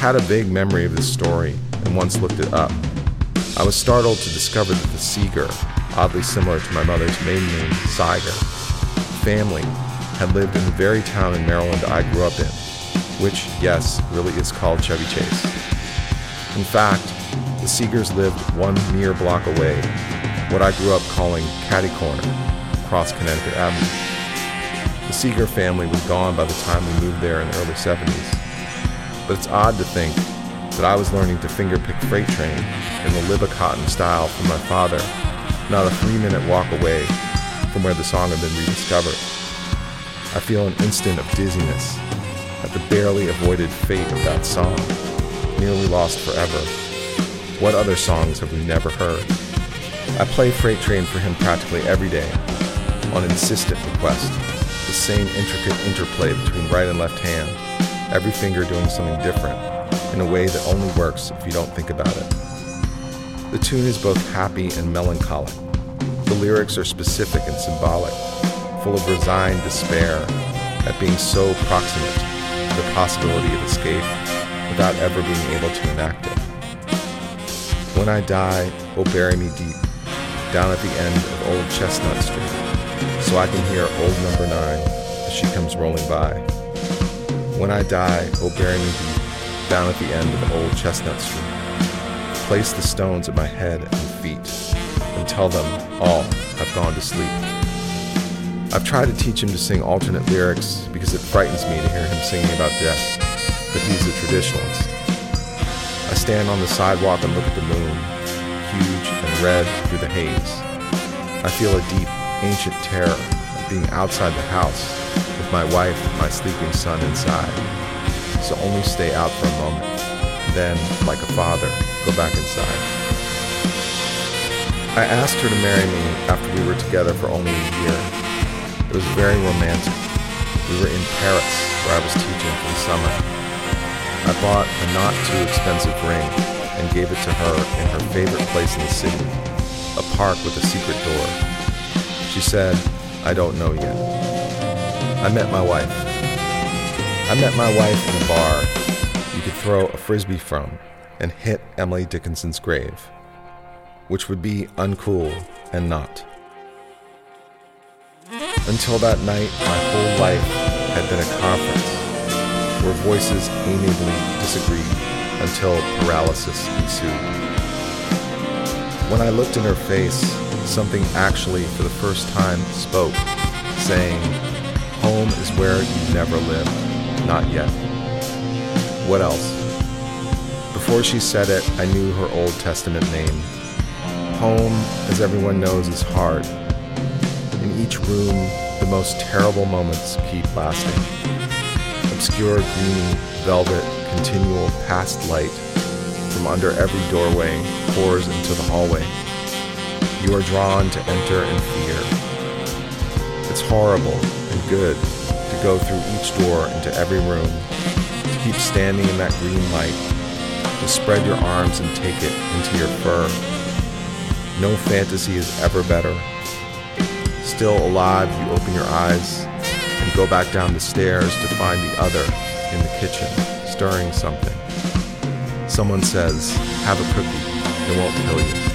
had a vague memory of this story and once looked it up. I was startled to discover that the Seeger, oddly similar to my mother's maiden name, Seiger, family had lived in the very town in Maryland I grew up in, which, yes, really is called Chevy Chase. In fact, the Seegers lived one mere block away, what I grew up calling Caddy Corner, across Connecticut Avenue. The Seeger family was gone by the time we moved there in the early 70s. But it's odd to think that I was learning to fingerpick freight train in the Libba style from my father, not a three minute walk away from where the song had been rediscovered. I feel an instant of dizziness at the barely avoided fate of that song, nearly lost forever. What other songs have we never heard? I play Freight Train for him practically every day, on insistent request. The same intricate interplay between right and left hand, every finger doing something different, in a way that only works if you don't think about it. The tune is both happy and melancholic. The lyrics are specific and symbolic, full of resigned despair at being so proximate to the possibility of escape without ever being able to enact it. When I die, oh bury me deep, down at the end of Old Chestnut Street, so I can hear old number nine as she comes rolling by. When I die, oh bury me deep, down at the end of the Old Chestnut Street. Place the stones at my head and feet, and tell them all I've gone to sleep. I've tried to teach him to sing alternate lyrics because it frightens me to hear him singing about death, but he's a traditionalist. I stand on the sidewalk and look at the moon, huge and red through the haze. I feel a deep, ancient terror of being outside the house my wife my sleeping son inside. So only stay out for a moment, then, like a father, go back inside. I asked her to marry me after we were together for only a year it was very romantic. We were in Paris, where I was teaching for the summer. I bought a not too expensive ring and gave it to her in her favorite place in the city, a park with a secret door. She said, I don't know yet. I met my wife. I met my wife in a bar you could throw a frisbee from and hit Emily Dickinson's grave, which would be uncool and not. Until that night, my whole life had been a conference where voices amiably disagreed until paralysis ensued. When I looked in her face, something actually, for the first time, spoke, saying, is where you've never lived, not yet. What else? Before she said it, I knew her Old Testament name. Home, as everyone knows, is hard in each room, the most terrible moments keep lasting. Obscure green velvet, continual past light from under every doorway pours into the hallway. You are drawn to enter in fear. It's horrible and good go through each door into every room, to keep standing in that green light, to spread your arms and take it into your fur. No fantasy is ever better still alive, you open your eyes and go back down the stairs to find the other in the kitchen, stirring something. Someone says, Have a cookie, it won't kill you.